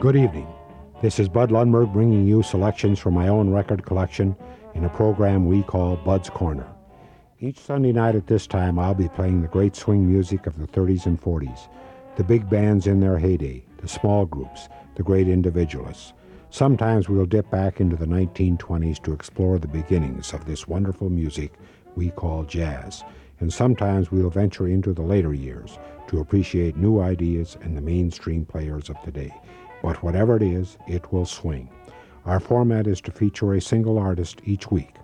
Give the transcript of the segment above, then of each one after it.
Good evening. This is Bud Lundberg bringing you selections from my own record collection in a program we call Bud's Corner. Each Sunday night at this time, I'll be playing the great swing music of the 30s and 40s, the big bands in their heyday, the small groups, the great individualists. Sometimes we'll dip back into the 1920s to explore the beginnings of this wonderful music we call jazz, and sometimes we'll venture into the later years to appreciate new ideas and the mainstream players of today. But whatever it is, it will swing. Our format is to feature a single artist each week.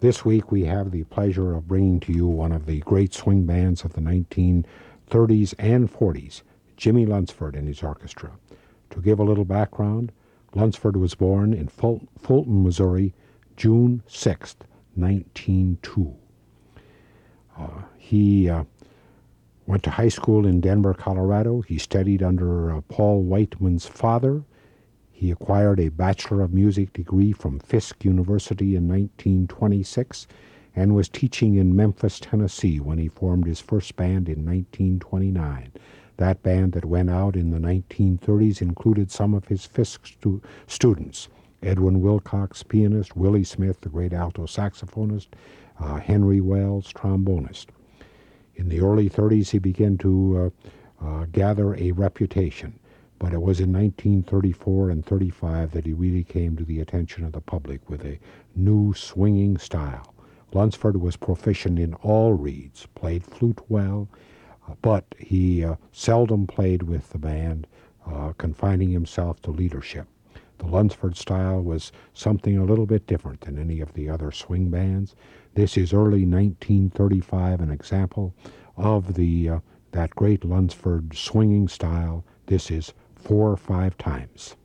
This week we have the pleasure of bringing to you one of the great swing bands of the 1930s and 40s, Jimmie Lunceford and his orchestra. To give a little background, Lunceford was born in Fulton, Missouri, June 6, 1902. Uh, he uh, Went to high school in Denver, Colorado. He studied under uh, Paul Whiteman's father. He acquired a Bachelor of Music degree from Fisk University in 1926 and was teaching in Memphis, Tennessee when he formed his first band in 1929. That band that went out in the 1930s included some of his Fisk stu- students Edwin Wilcox, pianist, Willie Smith, the great alto saxophonist, uh, Henry Wells, trombonist. In the early 30s, he began to uh, uh, gather a reputation. But it was in 1934 and 35 that he really came to the attention of the public with a new swinging style. Lunceford was proficient in all reeds, played flute well, uh, but he uh, seldom played with the band, uh, confining himself to leadership. The Lunceford style was something a little bit different than any of the other swing bands. This is early 1935, an example of the uh, that great Lunceford swinging style. This is four or five times.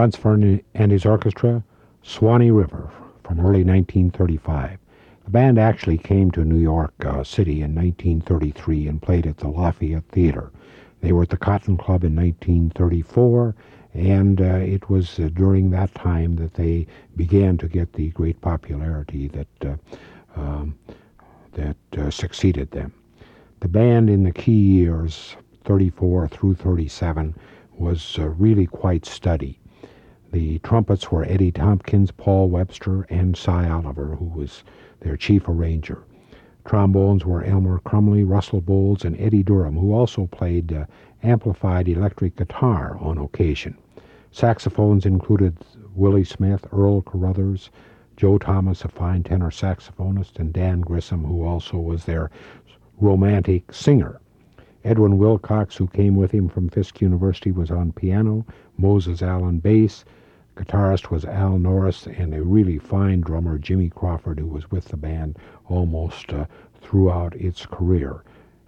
Lunceford and his orchestra, Swanee River, from early 1935. The band actually came to New York uh, City in 1933 and played at the Lafayette Theater. They were at the Cotton Club in 1934, and uh, it was uh, during that time that they began to get the great popularity that uh, um, that uh, succeeded them. The band in the key years, 34 through 37, was uh, really quite steady. The trumpets were Eddie Tompkins, Paul Webster, and Sy Oliver, who was their chief arranger. Trombones were Elmer Crumbley, Russell Bowles, and Eddie Durham, who also played uh, amplified electric guitar on occasion. Saxophones included Willie Smith, Earl Carruthers, Joe Thomas, a fine tenor saxophonist, and Dan Grissom, who also was their romantic singer. Edwin Wilcox, who came with him from Fisk University, was on piano, Moses Allen bass, guitarist was Al Norris, and a really fine drummer, Jimmy Crawford, who was with the band almost uh, throughout its career.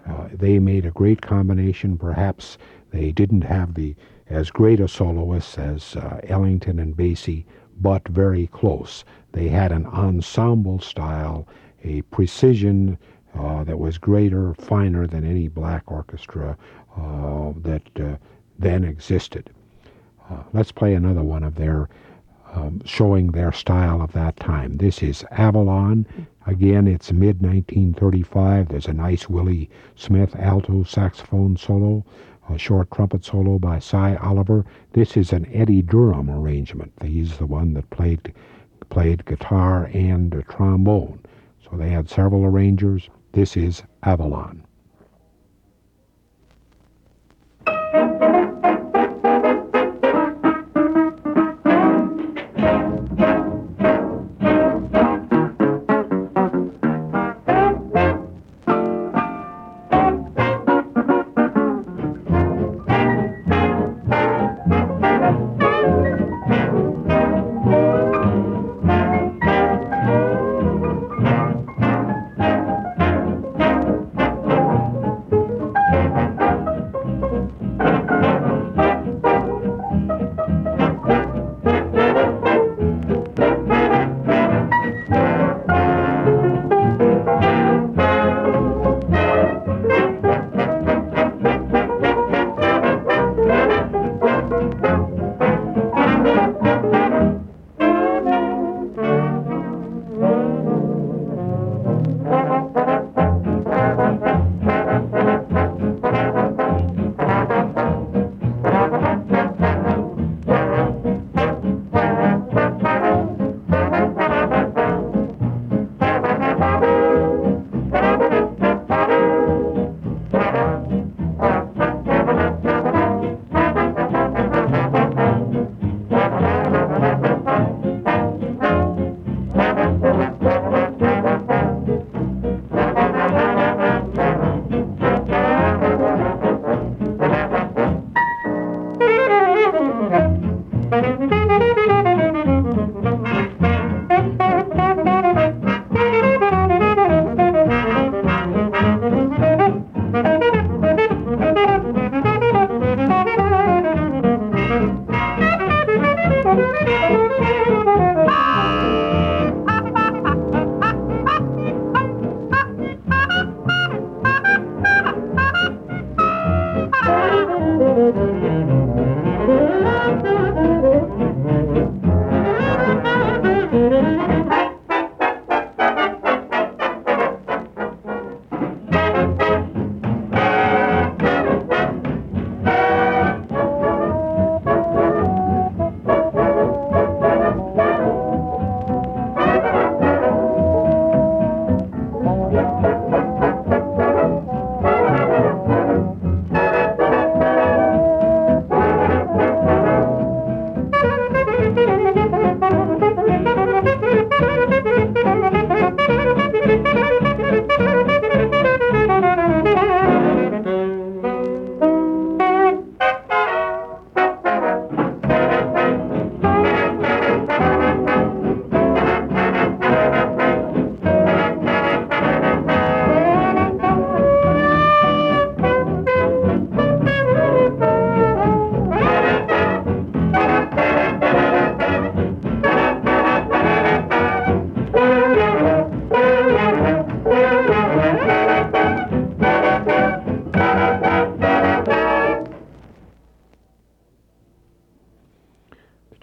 Uh, they made a great combination. Perhaps they didn't have the as great a soloist as uh, Ellington and Basie, but very close. They had an ensemble style, a precision uh, that was greater, finer than any black orchestra uh, that uh, then existed. Uh, let's play another one of their um, showing their style of that time. This is Avalon. Again, it's mid 1935. There's a nice Willie Smith alto saxophone solo, a short trumpet solo by Sy Oliver. This is an Eddie Durham arrangement. He's the one that played played guitar and trombone. So they had several arrangers. This is Avalon.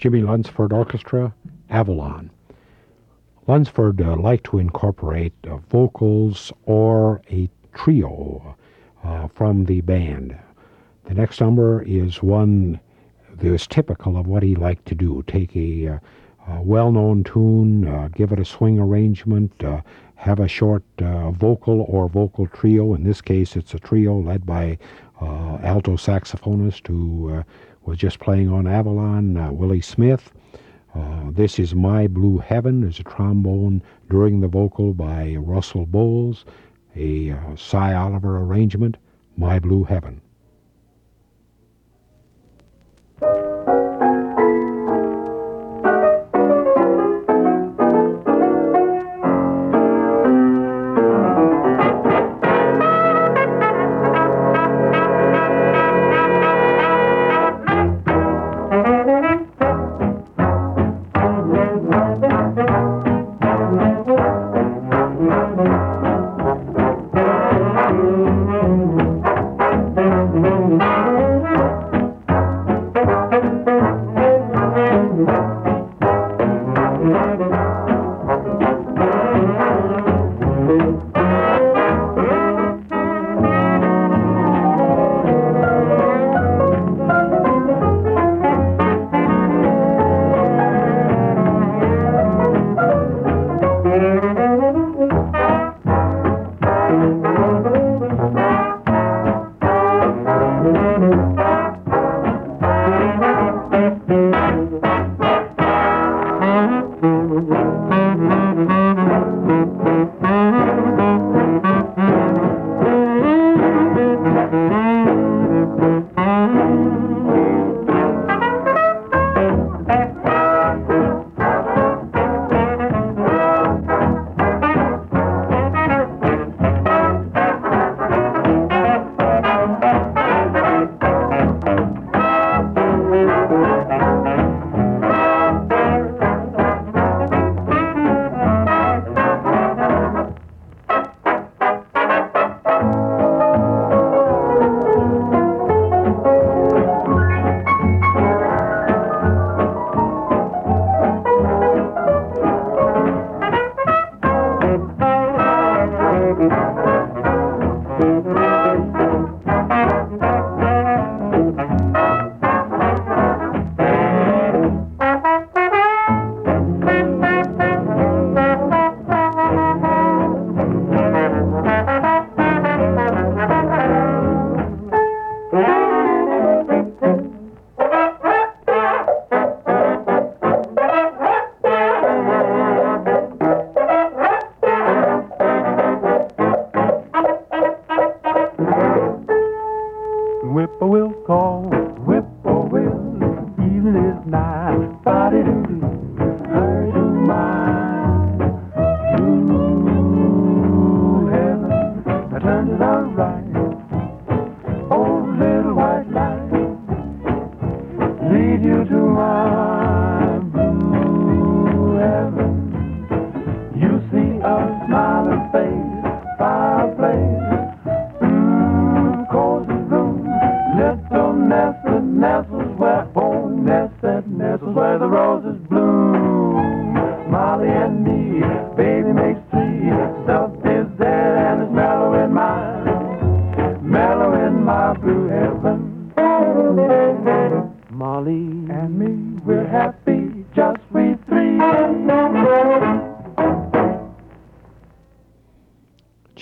Jimmie Lunceford Orchestra, Avalon. Lunceford uh, liked to incorporate uh, vocals or a trio uh, from the band. The next number is one that was typical of what he liked to do take a, uh, a well known tune, uh, give it a swing arrangement, uh, have a short vocal or vocal trio. In this case, it's a trio led by alto saxophonist who was just playing on Avalon, Willie Smith. Uh, this is My Blue Heaven. There's a trombone during the vocal by Russell Bowles, a uh, Sy Oliver arrangement, My Blue Heaven.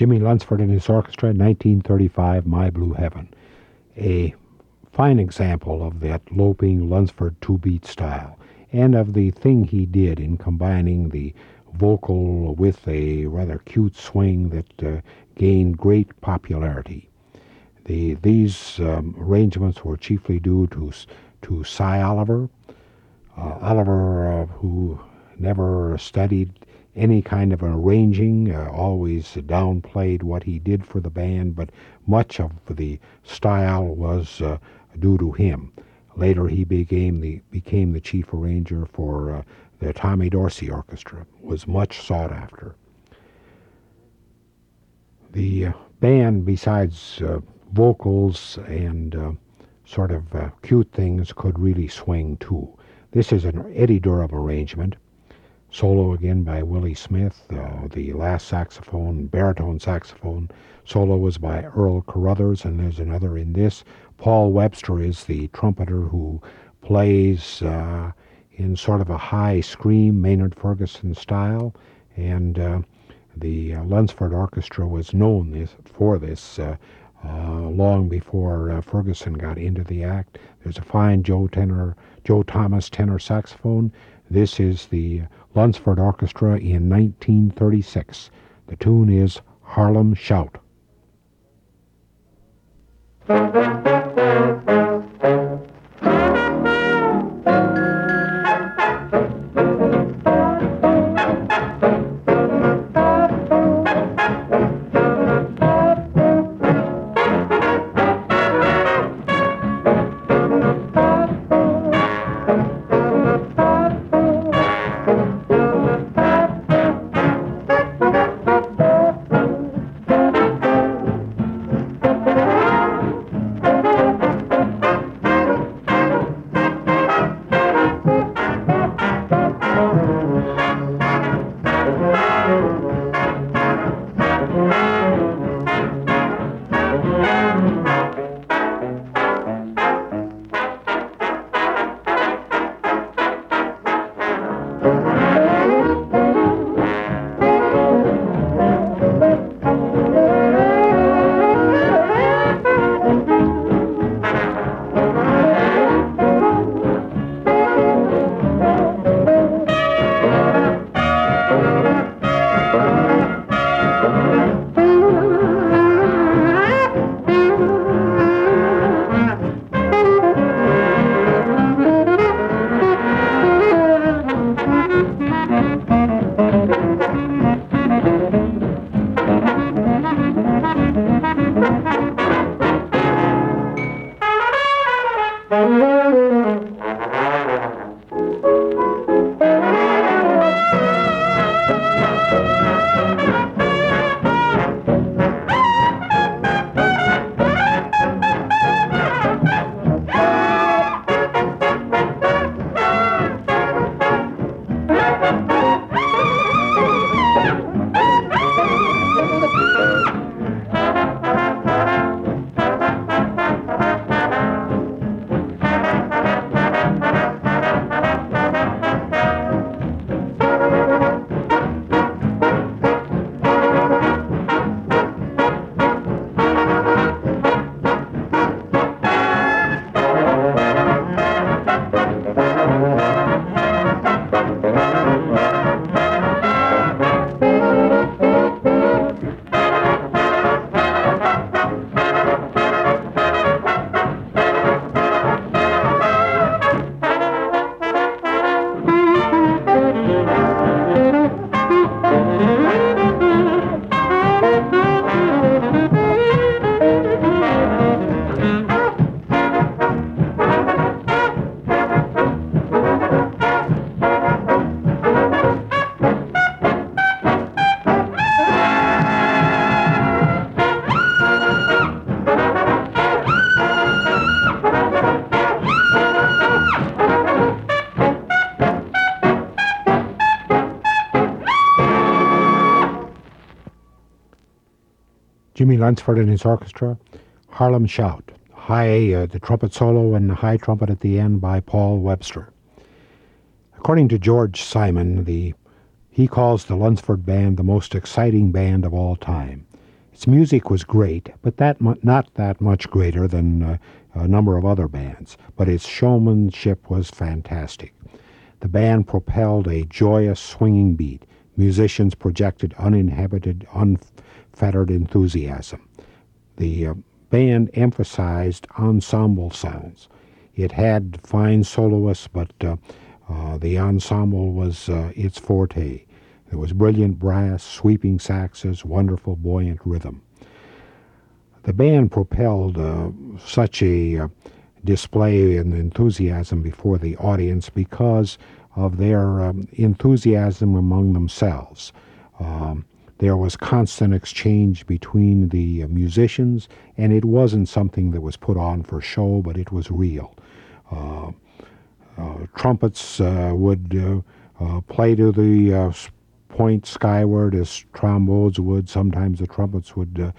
Jimmie Lunceford and his orchestra, 1935, My Blue Heaven. A fine example of that loping Lunceford two beat style and of the thing he did in combining the vocal with a rather cute swing that uh, gained great popularity. The, these um, arrangements were chiefly due to, to Sy Oliver, uh, Oliver, uh, who never studied any kind of arranging, uh, always downplayed what he did for the band, but much of the style was uh, due to him. Later, he became the became the chief arranger for uh, the Tommy Dorsey Orchestra. Was much sought after. The uh, band, besides uh, vocals and uh, sort of cute things, could really swing too. This is an Eddie Durham arrangement. Solo again by Willie Smith. Uh, the last saxophone, baritone saxophone solo was by Earl Carruthers, and there's another in this. Paul Webster is the trumpeter who plays uh, in sort of a high scream Maynard Ferguson style, and uh, the uh, Lunceford Orchestra was known this, for this uh, uh, long before uh, Ferguson got into the act. There's a fine Joe tenor, Joe Thomas tenor saxophone. This is the Lunceford Orchestra in 1936. The tune is Harlem Shout. Lunceford and his orchestra, Harlem Shout, high uh, the trumpet solo and the high trumpet at the end by Paul Webster. According to George Simon, the he calls the Lunceford Band the most exciting band of all time. Its music was great, but that mu- not that much greater than uh, a number of other bands, but its showmanship was fantastic. The band propelled a joyous swinging beat. Musicians projected uninhibited, un- fettered enthusiasm. The uh, band emphasized ensemble sounds. It had fine soloists, but uh, uh, the ensemble was uh, its forte. There was brilliant brass, sweeping saxes, wonderful buoyant rhythm. The band propelled uh, such a display and enthusiasm before the audience because of their um, enthusiasm among themselves. Um, there was constant exchange between the uh, musicians, and it wasn't something that was put on for show, but it was real. Uh, trumpets would play to the point skyward as trombones would. Sometimes the trumpets would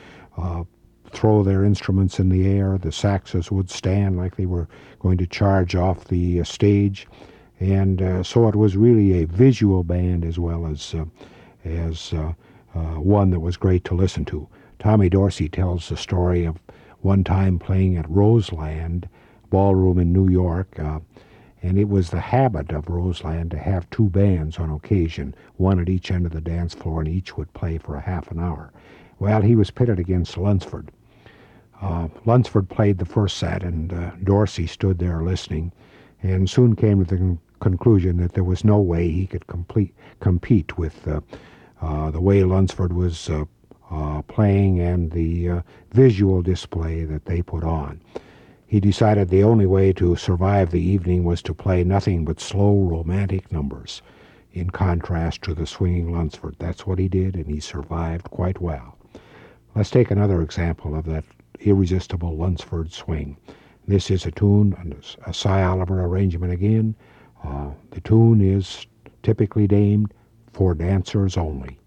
throw their instruments in the air. The saxes would stand like they were going to charge off the uh, stage. And uh, so it was really a visual band as well as, uh, as one that was great to listen to. Tommy Dorsey tells the story of one time playing at Roseland Ballroom in New York. Uh, and it was the habit of Roseland to have two bands on occasion, one at each end of the dance floor, and each would play for a half an hour. Well, he was pitted against Lunceford. Uh, Lunceford played the first set, and uh, Dorsey stood there listening, and soon came to the con- conclusion that there was no way he could complete, compete with uh, uh the way Lunceford was uh, uh, playing and the uh, visual display that they put on. He decided the only way to survive the evening was to play nothing but slow romantic numbers, in contrast to the swinging Lunceford. That's what he did, and he survived quite well. Let's take another example of that irresistible Lunceford swing. This is a tune, a Sy Oliver arrangement again. Uh, the tune is typically named For Dancers Only.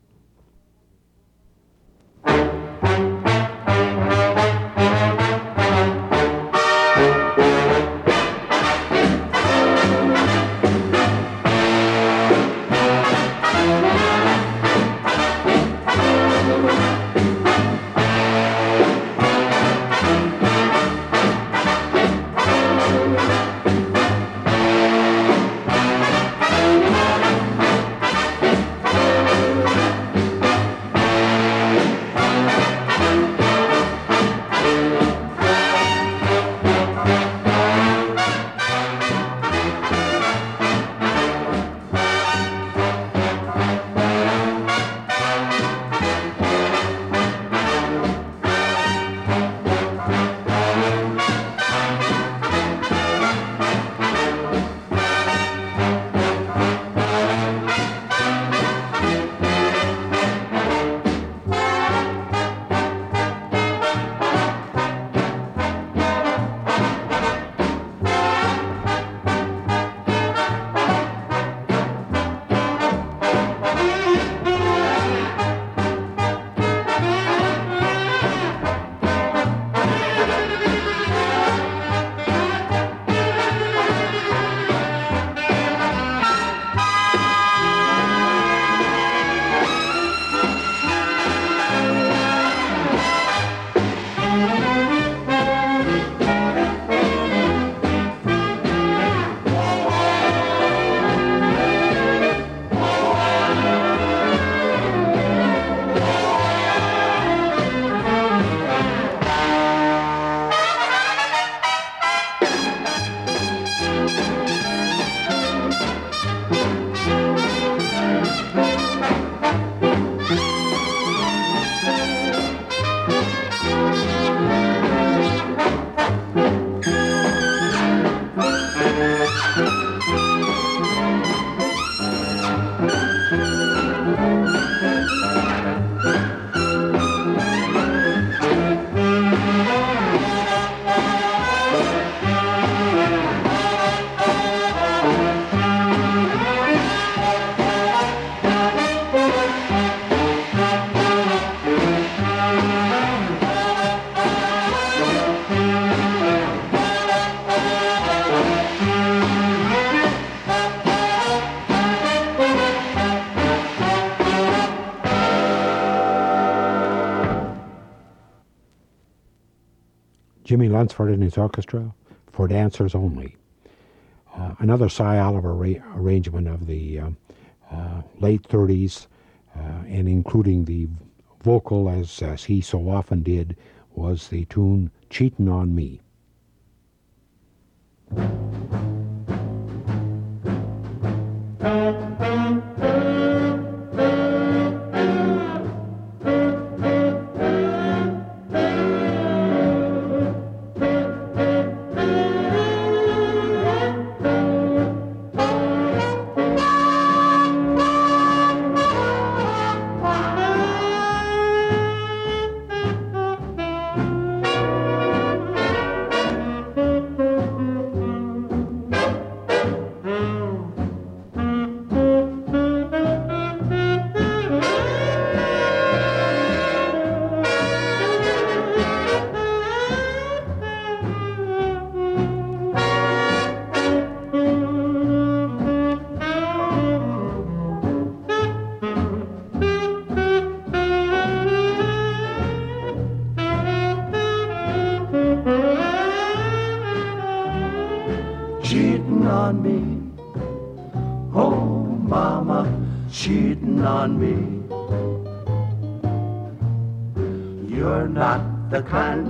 Jimmie Lunceford and his orchestra for dancers only. Uh, another Sy Oliver ra- arrangement of the uh, uh, late 30s, uh, and including the vocal, as, as he so often did, was the tune Cheatin' on Me.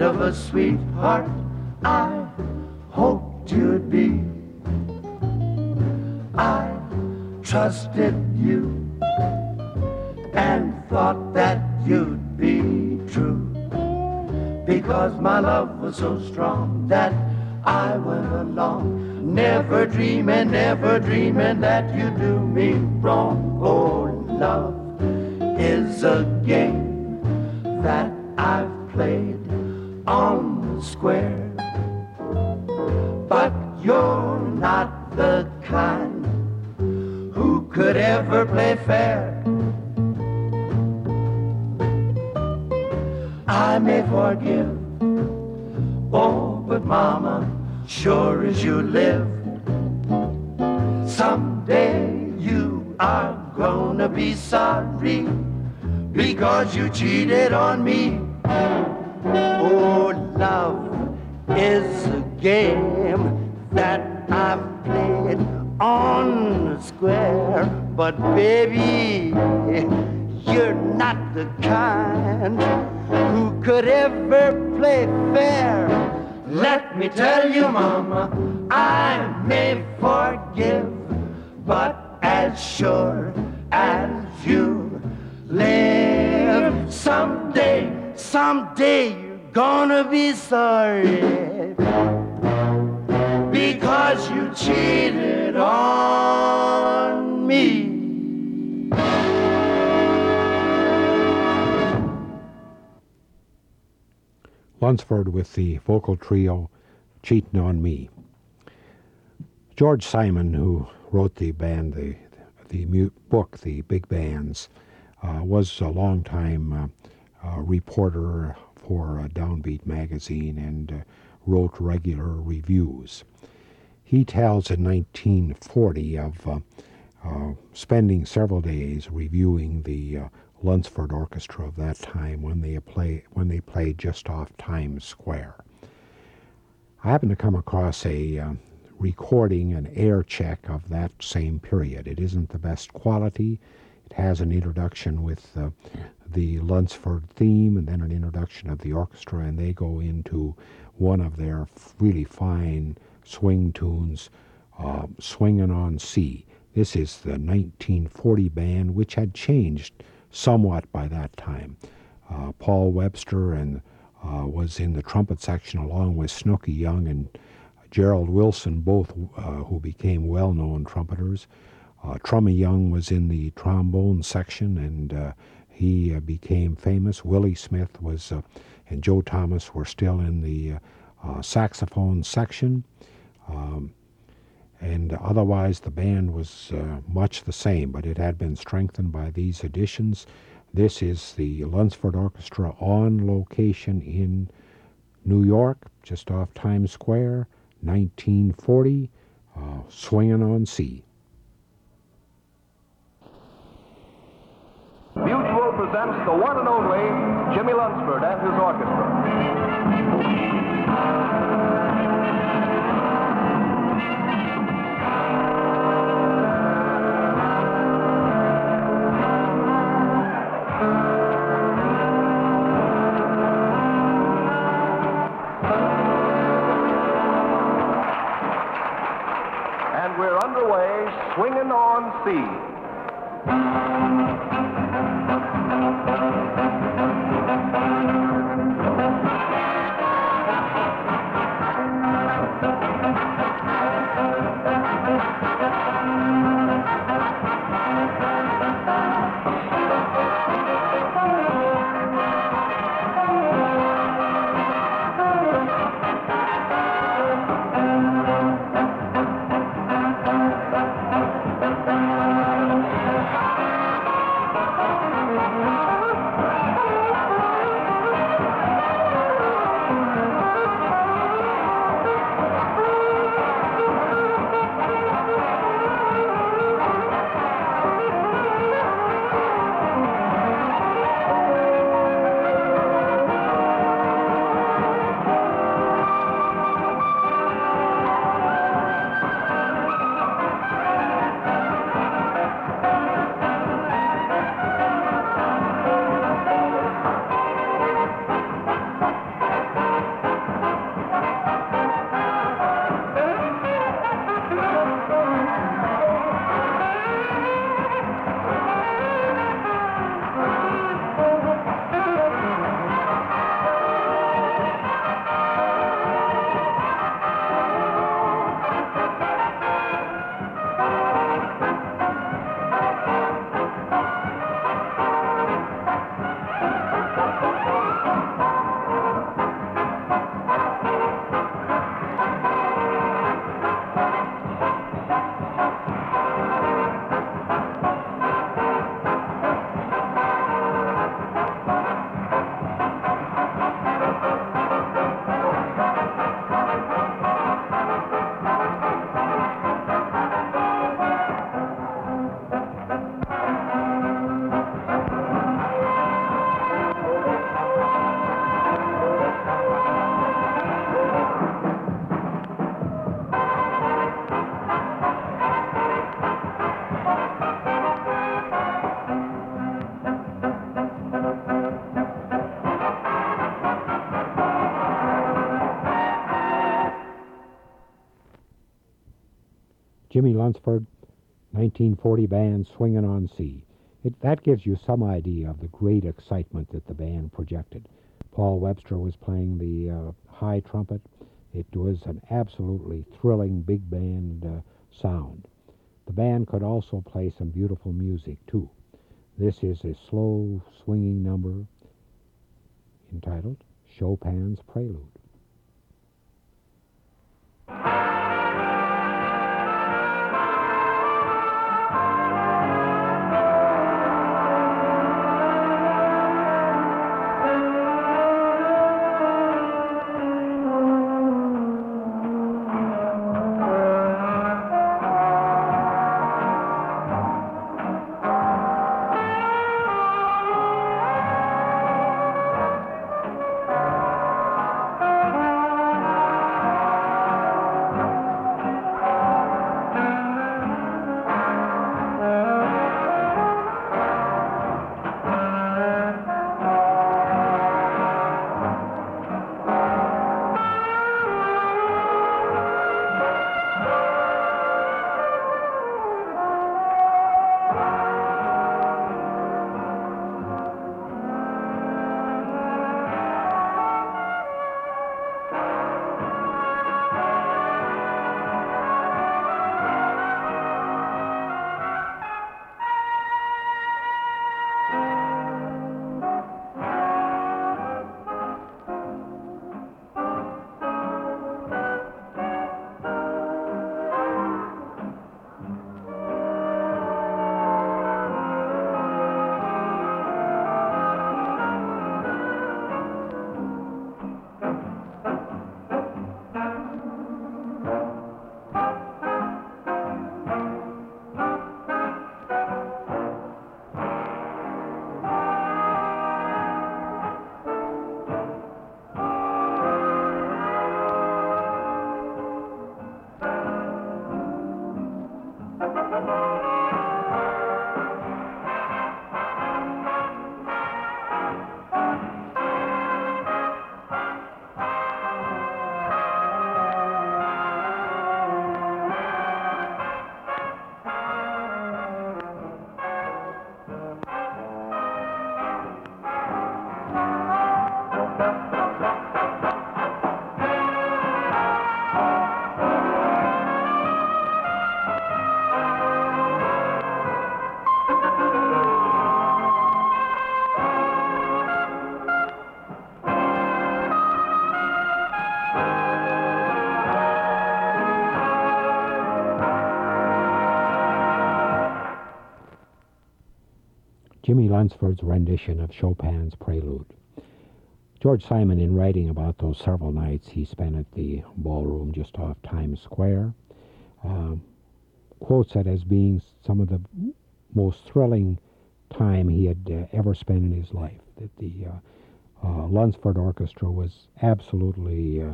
Of a sweetheart I hoped you'd be. I trusted you and thought that you'd be true because my love was so strong that I went along, never dreaming, never dreaming that you'd do me wrong. Oh, love is a game that I've played on the square, but you're not the kind who could ever play fair. I may forgive, oh, but mama, sure as you live, someday you are gonna be sorry because you cheated on me. Love is a game that I've played on the square, but baby, you're not the kind who could ever play fair. Let me tell you, Mama, I may forgive, but as sure as you live, someday, someday gonna be sorry because you cheated on me. Lunceford with the vocal trio Cheatin' on Me. George Simon, who wrote the band, the, the mu- book, The Big Bands, uh, was a longtime uh, uh, reporter for uh, Downbeat magazine and uh, wrote regular reviews. He tells in 1940 of uh, uh, spending several days reviewing the Lunceford Orchestra of that time when they play when they played just off Times Square. I happened to come across a uh, recording, an air check of that same period. It isn't the best quality. It has an introduction with uh, the Lunceford theme and then an introduction of the orchestra, and they go into one of their really fine swing tunes, uh, Swinging on C. This is the 1940 band, which had changed somewhat by that time. Uh, Paul Webster and uh, was in the trumpet section along with Snooky Young and Gerald Wilson, both uh, who became well-known trumpeters. Uh, Trummy Young was in the trombone section, and uh, he uh, became famous. Willie Smith was, and Joe Thomas were still in the saxophone section. Um, and otherwise the band was uh, much the same, but it had been strengthened by these additions. This is the Lunceford Orchestra on location in New York, just off Times Square, 1940, uh, Swinging on C. Mutual presents the one and only Jimmie Lunceford and his orchestra. And we're underway, swinging on C. Jimmie Lunceford, 1940 band Swingin' on C. It, that gives you some idea of the great excitement that the band projected. Paul Webster was playing the uh, high trumpet. It was an absolutely thrilling big band uh, sound. The band could also play some beautiful music, too. This is a slow, swinging number entitled Chopin's Prelude. Jimmie Lunceford's rendition of Chopin's Prelude. George Simon, in writing about those several nights he spent at the ballroom just off Times Square, uh, quotes it as being some of the most thrilling time he had uh, ever spent in his life. That the uh, uh Lunceford Orchestra was absolutely uh,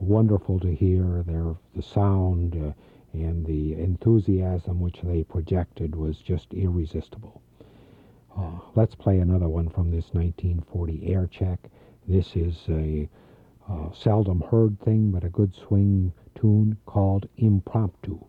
wonderful to hear. Their the sound uh, and the enthusiasm which they projected was just irresistible. Let's play another one from this 1940 air check. This is a uh, seldom heard thing, but a good swing tune called Impromptu.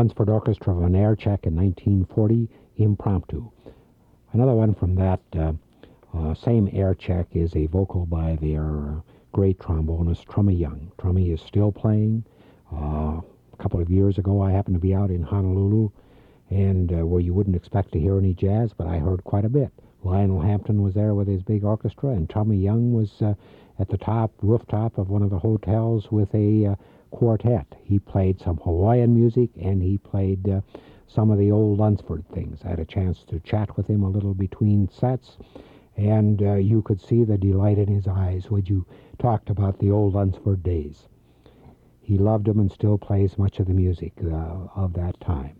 Lunceford Orchestra of an air check in 1940, Impromptu. Another one from that uh, uh, same air check is a vocal by their great trombonist, Trummy Young. Trummy is still playing. Uh, a couple of years ago, I happened to be out in Honolulu, and uh, where you wouldn't expect to hear any jazz, but I heard quite a bit. Lionel Hampton was there with his big orchestra, and Trummy Young was uh, at the top rooftop of one of the hotels with a quartet. He played some Hawaiian music, and he played uh, some of the old Lunceford things. I had a chance to chat with him a little between sets, and uh, you could see the delight in his eyes when you talked about the old Lunceford days. He loved them and still plays much of the music uh, of that time.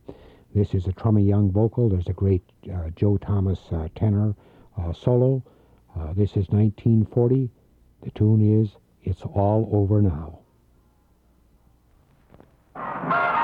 This is a Trummy Young vocal. There's a great uh, Joe Thomas uh, tenor uh, solo. This is 1940. The tune is It's All Over Now. Thank you.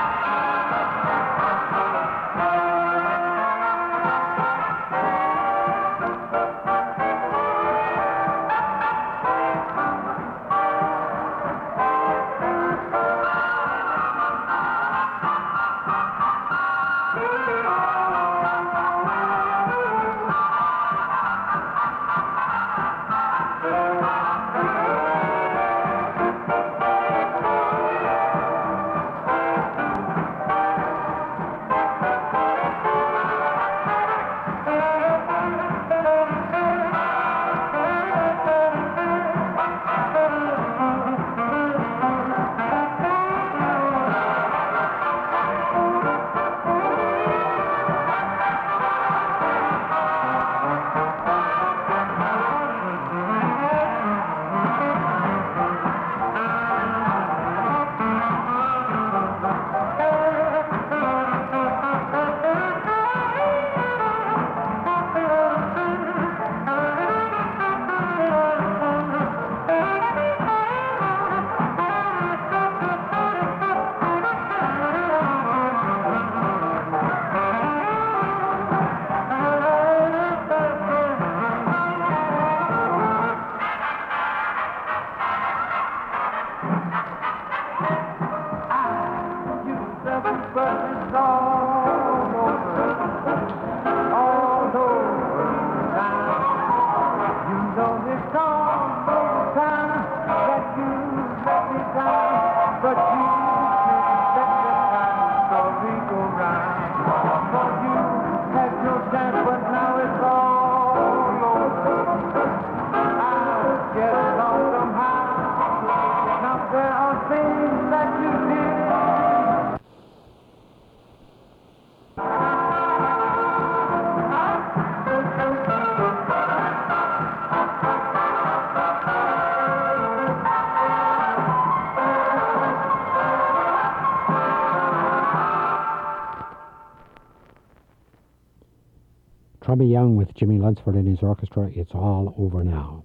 Trummy Young with Jimmie Lunceford and his orchestra, It's All Over Now.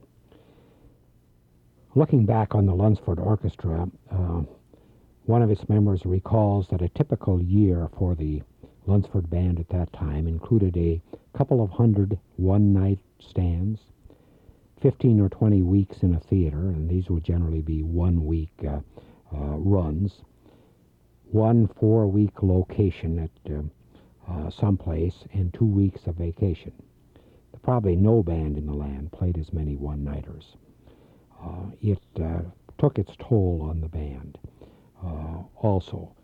Looking back on the Lunceford Orchestra, uh, one of its members recalls that a typical year for the Lunceford Band at that time included a couple of hundred one-night stands, 15 or 20 weeks in a theater, and these would generally be one-week uh, uh, runs, one four-week location at someplace and two weeks of vacation. Probably no band in the land played as many one-nighters. Uh, it uh, took its toll on the band. Uh, also,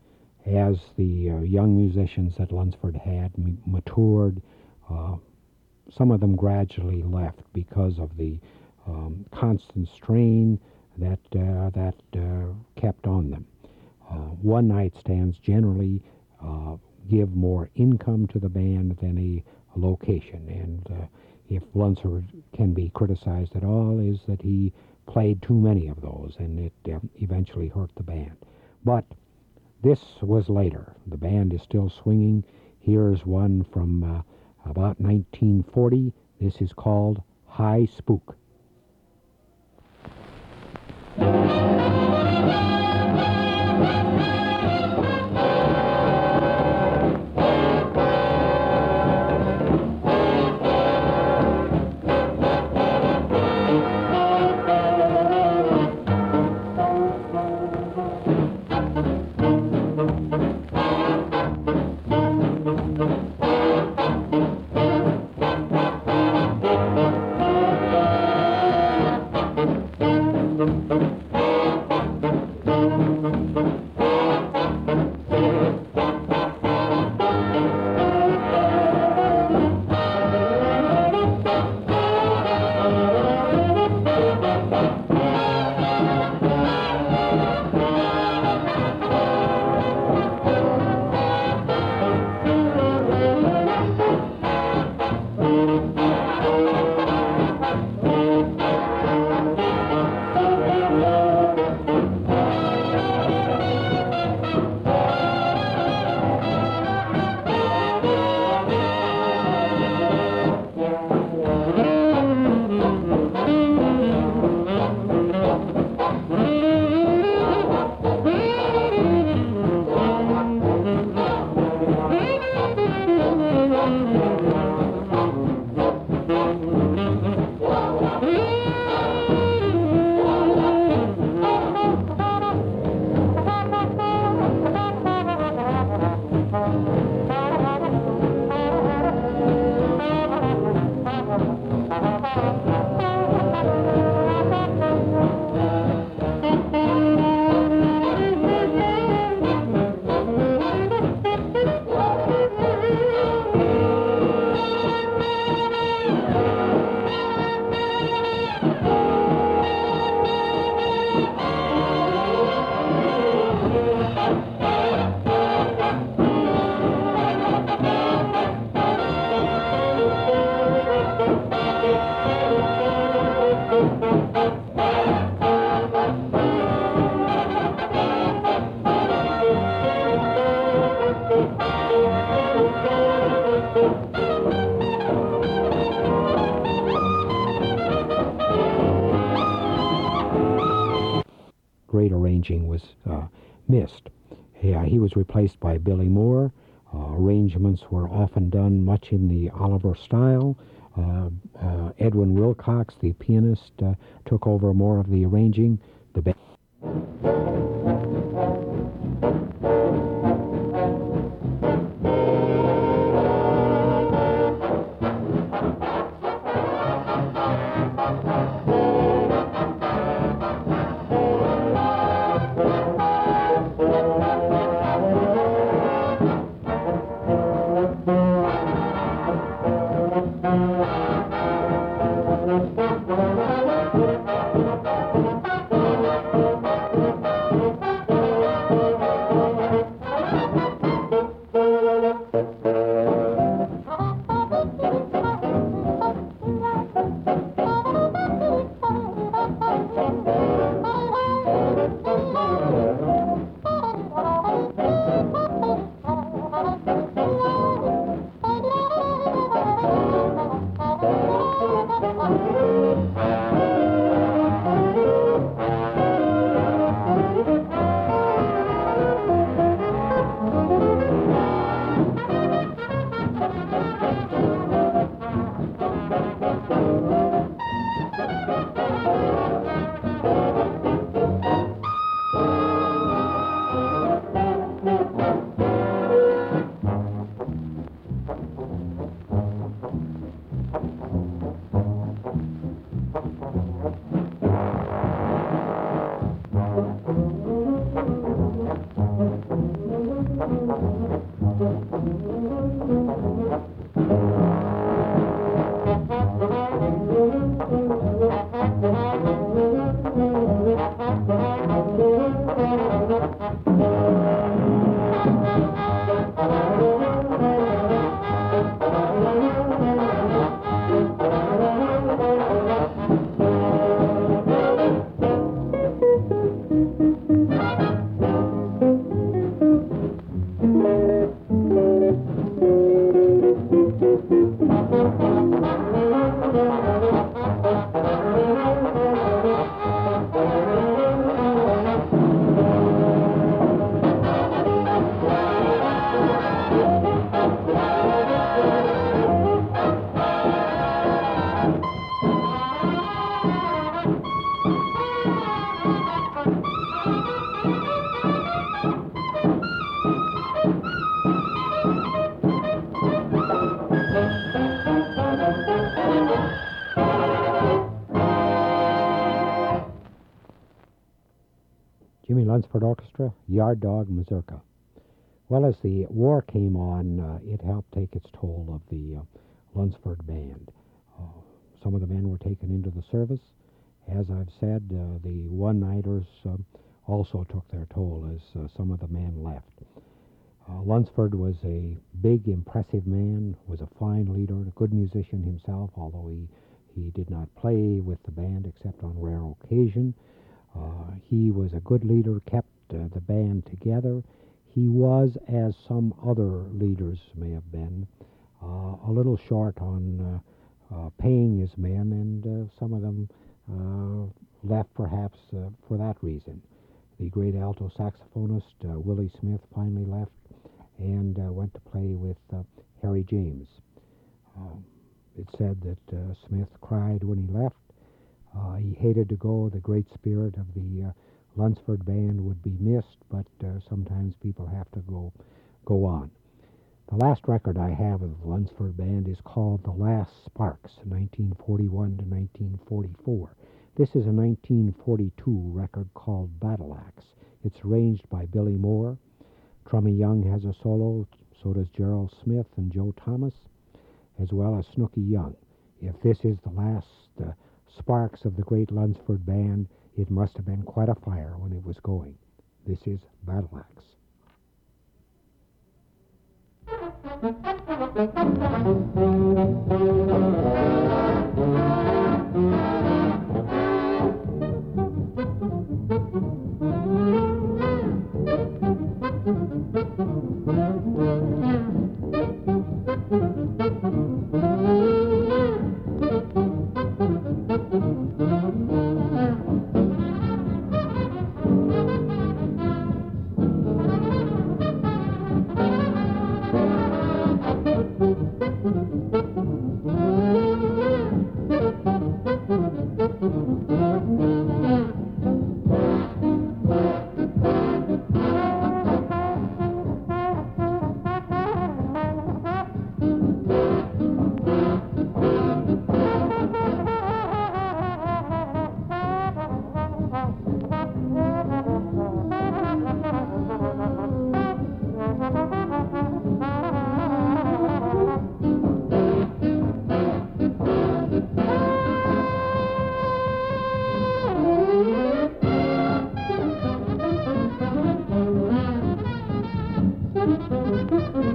as the uh, young musicians that Lunceford had matured, uh, some of them gradually left because of the um, constant strain that that kept on them. one night stands generally give more income to the band than a, location. And uh, if Lunceford can be criticized at all, is that he played too many of those, and it uh, eventually hurt the band. But this was later. The band is still swinging. Here's one from uh, about 1940. This is called Hi Spook. Replaced by Billy Moore. Uh, arrangements were often done much in the Oliver style. Uh, uh, Edwin Wilcox, the pianist, uh, took over more of the arranging. The band Yard Dog Mazurka. Well, as the war came on, uh, it helped take its toll of the uh, Lunceford band. Uh, some of the men were taken into the service. As I've said, uh, the one-nighters um, also took their toll as uh, some of the men left. Uh, Lunceford was a big, impressive man, was a fine leader, a good musician himself, although he, he did not play with the band except on rare occasion. Uh, he was a good leader, kept uh, the band together. He was, as some other leaders may have been, uh, a little short on uh, uh, paying his men, and uh, some of them left perhaps for that reason. The great alto saxophonist Willie Smith finally left and went to play with Harry James. Um, it's said that Smith cried when he left uh, he hated to go. The great spirit of the uh, Lunceford band would be missed, but uh, sometimes people have to go go on. The last record I have of the Lunceford band is called The Last Sparks, 1941 to 1944. This is a 1942 record called Battle Axe. It's arranged by Billy Moore. Trummy Young has a solo, so does Gerald Smith and Joe Thomas, as well as Snooky Young. If this is the last uh, sparks of the great Lunceford band, it must have been quite a fire when it was going. This is Battle Axe. Mm-hmm.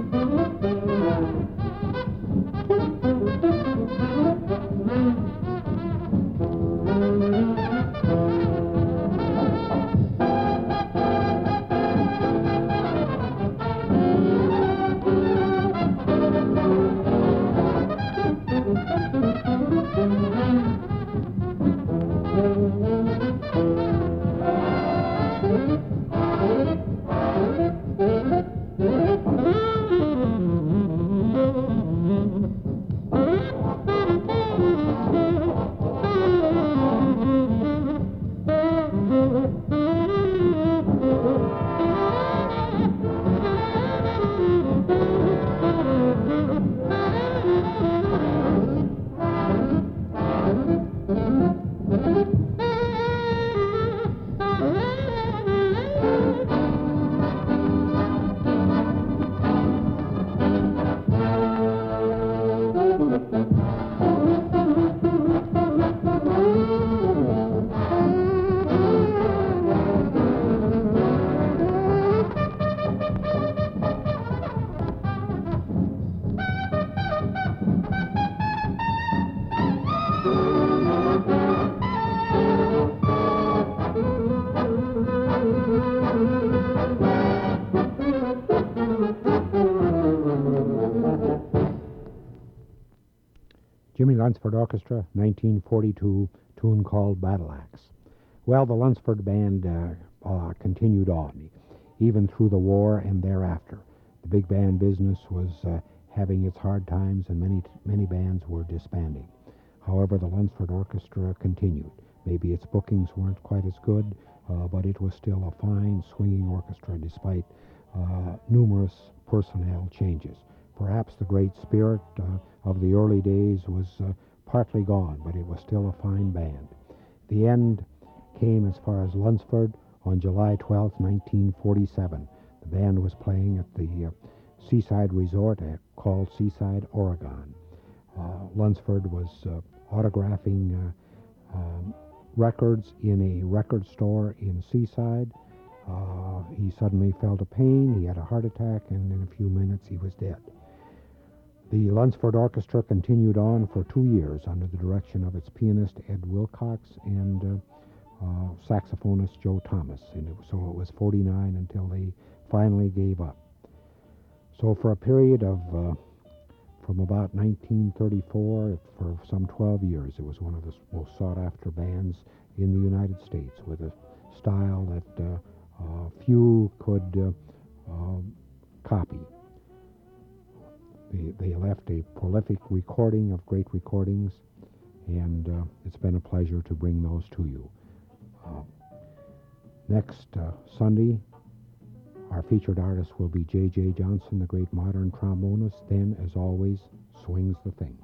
Jimmie Lunceford Orchestra, 1942, tune called Battle Axe. Well, the Lunceford Band uh, uh, continued on, even through the war and thereafter. The big band business was uh, having its hard times, and many many bands were disbanding. However, the Lunceford Orchestra continued. Maybe its bookings weren't quite as good, uh, but it was still a fine swinging orchestra despite uh, numerous personnel changes. Perhaps the great spirit uh, of the early days was uh, partly gone, but it was still a fine band. The end came as far as Lunceford on July 12, 1947. The band was playing at the uh, seaside resort at, called Seaside, Oregon. Uh, Lunceford was uh, autographing uh, um, records in a record store in Seaside. Uh, he suddenly felt a pain, he had a heart attack, and in a few minutes he was dead. The Lunceford Orchestra continued on for two years under the direction of its pianist Ed Wilcox and uh, uh, saxophonist Joe Thomas. And it, so it was 49 until they finally gave up. So for a period of uh, from about 1934 for some 12 years, it was one of the most sought after bands in the United States with a style that uh, uh, few could uh, copy. They, they left a prolific recording of great recordings, and uh, it's been a pleasure to bring those to you. Uh, next uh, Sunday, our featured artist will be J.J. Johnson, the great modern trombonist. Then, as always, swings the thing.